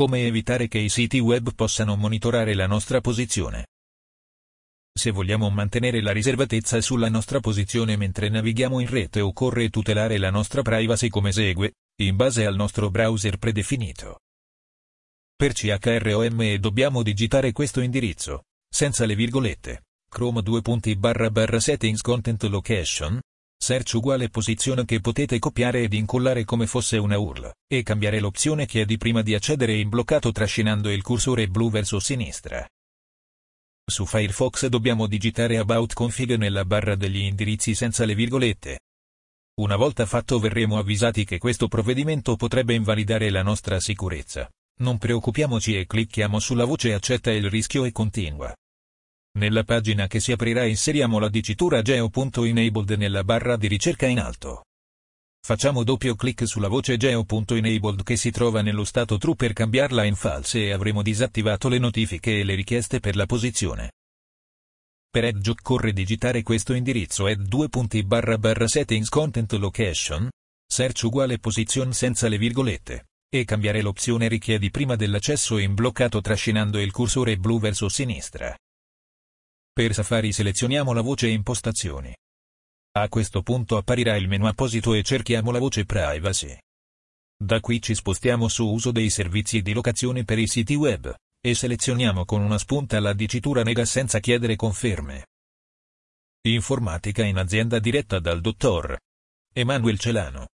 Come evitare che i siti web possano monitorare la nostra posizione. Se vogliamo mantenere la riservatezza sulla nostra posizione mentre navighiamo in rete occorre tutelare la nostra privacy come segue, in base al nostro browser predefinito. Per CHROM dobbiamo digitare questo indirizzo, senza le virgolette, chrome 2 barra barra settings content location, search uguale posizione che potete copiare ed incollare come fosse una URL, e cambiare l'opzione che è di prima di accedere in bloccato trascinando il cursore blu verso sinistra. Su Firefox dobbiamo digitare About Config nella barra degli indirizzi senza le virgolette. Una volta fatto verremo avvisati che questo provvedimento potrebbe invalidare la nostra sicurezza. Non preoccupiamoci e clicchiamo sulla voce accetta il rischio e continua. Nella pagina che si aprirà inseriamo la dicitura geo.enabled nella barra di ricerca in alto. Facciamo doppio clic sulla voce geo.enabled che si trova nello stato true per cambiarla in false e avremo disattivato le notifiche e le richieste per la posizione. Per Edge occorre digitare questo indirizzo add 2 barra barra settings content location, search uguale position senza le virgolette, e cambiare l'opzione richiedi prima dell'accesso in bloccato trascinando il cursore blu verso sinistra. Per Safari selezioniamo la voce Impostazioni. A questo punto apparirà il menu apposito e cerchiamo la voce Privacy. Da qui ci spostiamo su Uso dei servizi di locazione per i siti web, e selezioniamo con una spunta la dicitura Nega senza chiedere conferme. Informatica in azienda diretta dal dottor Emanuel Celano.